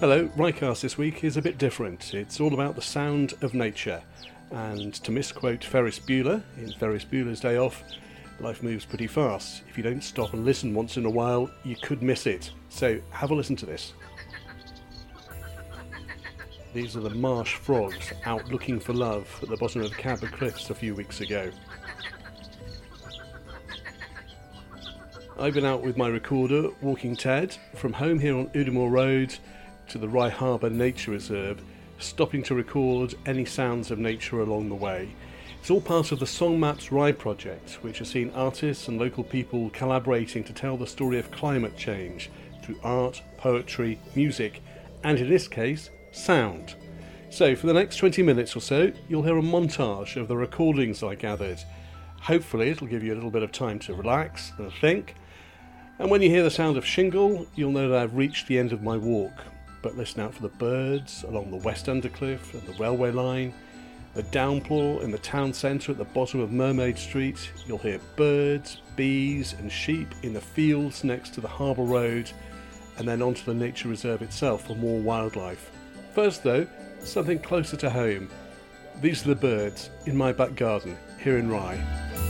Hello, Ryecast this week is a bit different. It's all about the sound of nature. And to misquote Ferris Bueller in Ferris Bueller's Day Off, life moves pretty fast. If you don't stop and listen once in a while, you could miss it. So have a listen to this. These are the marsh frogs out looking for love at the bottom of Cadborough Cliffs a few weeks ago. I've been out with my recorder, walking Ted, from home here on Udimore Road to the Rye Harbour Nature Reserve, stopping to record any sounds of nature along the way. It's all part of the Song Maps Rye project, which has seen artists and local people collaborating to tell the story of climate change through art, poetry, music, and in this case, sound. So, for the next 20 minutes or so, you'll hear a montage of the recordings I gathered. Hopefully, it'll give you a little bit of time to relax and think. And when you hear the sound of shingle, you'll know that I've reached the end of my walk. But listen out for the birds along the West Undercliff and the railway line, the downpour in the town centre at the bottom of Mermaid Street. You'll hear birds, bees, and sheep in the fields next to the harbour road, and then onto the nature reserve itself for more wildlife. First, though, something closer to home. These are the birds in my back garden here in Rye.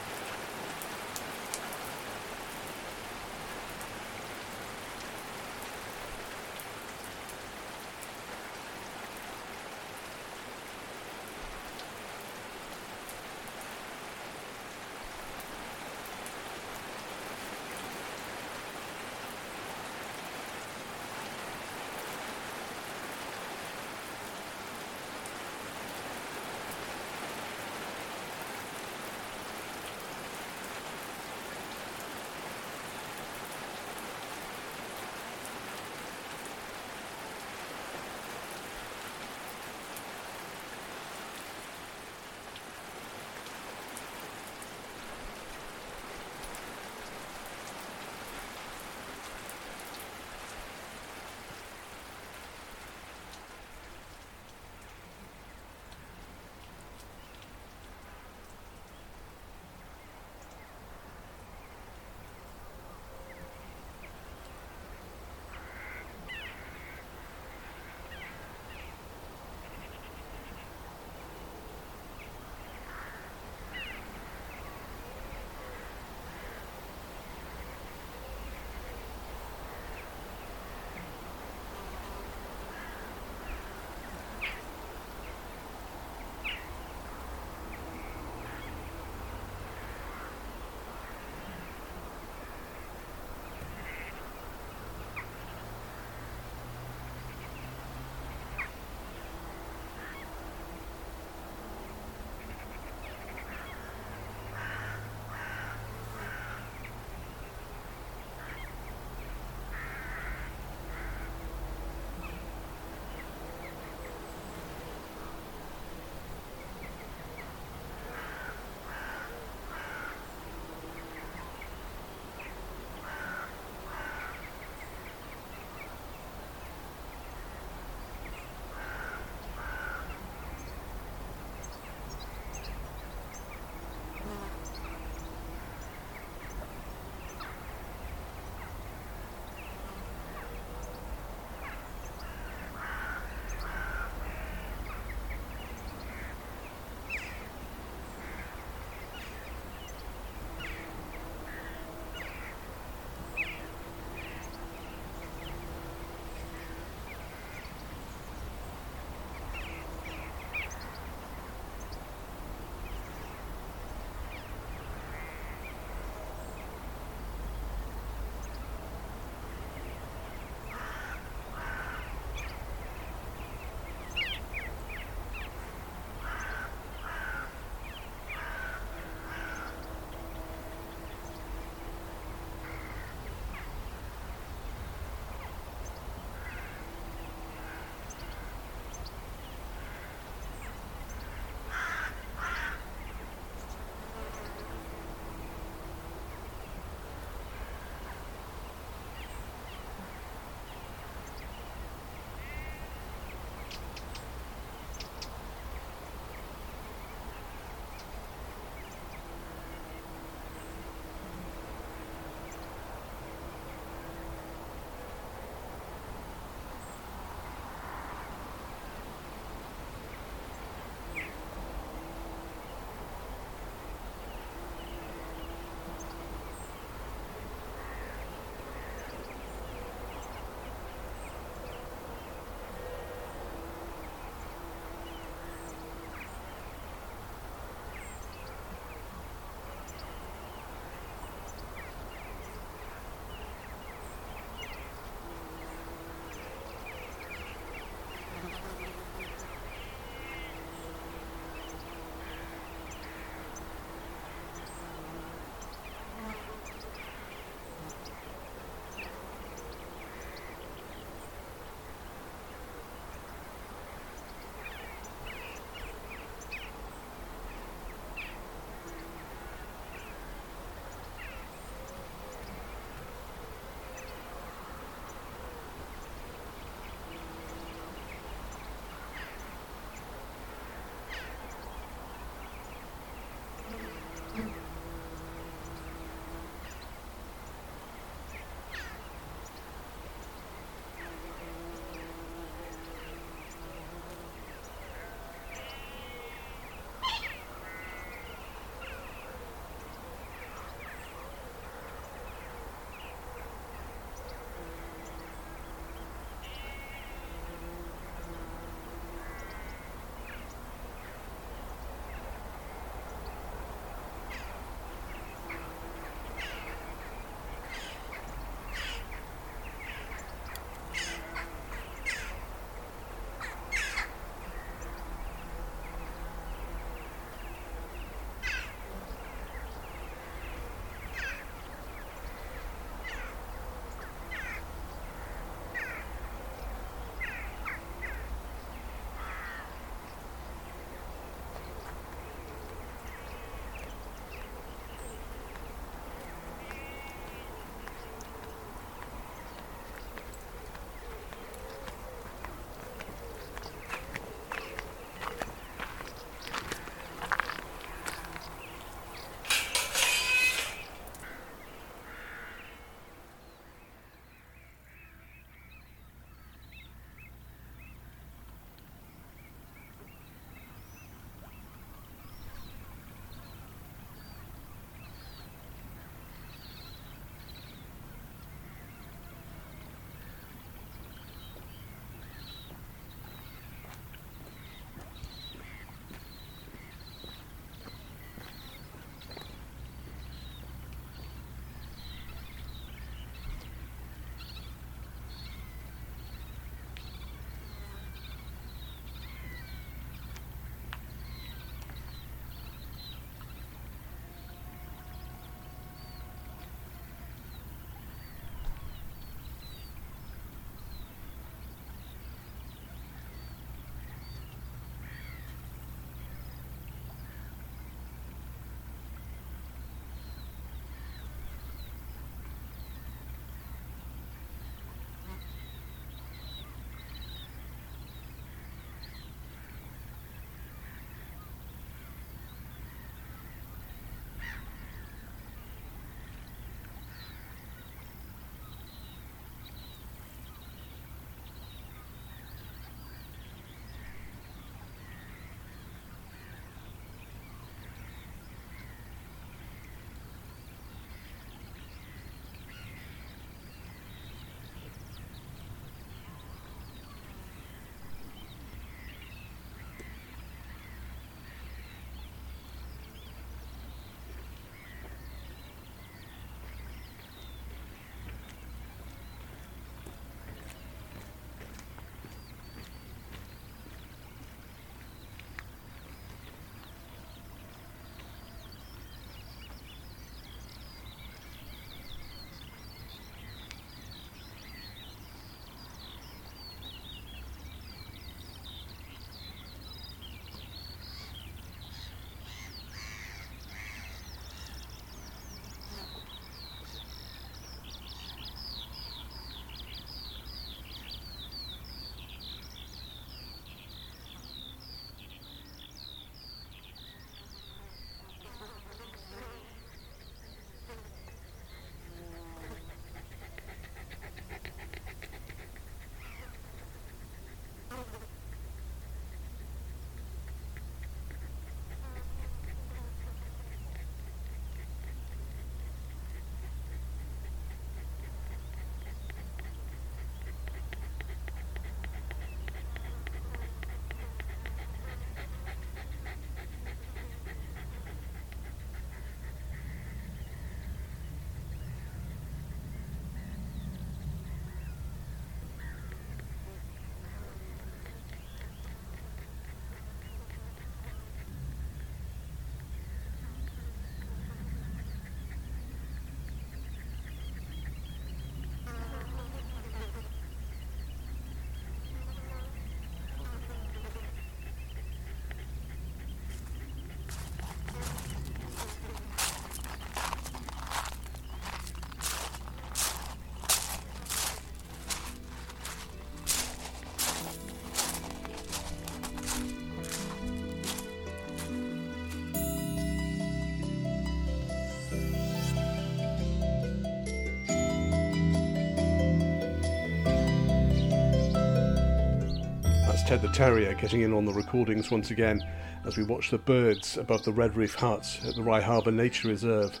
Ted the Terrier getting in on the recordings once again as we watch the birds above the Red Reef Hut at the Rye Harbour Nature Reserve.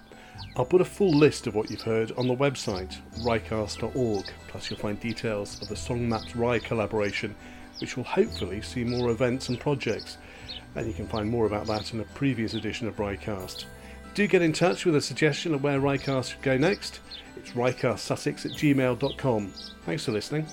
I'll put a full list of what you've heard on the website, ryecast.org, plus you'll find details of the Song Maps Rye collaboration, which will hopefully see more events and projects. And you can find more about that in a previous edition of Ryecast. Do get in touch with a suggestion of where Ryecast should go next. It's ryecastsussex at gmail.com. Thanks for listening.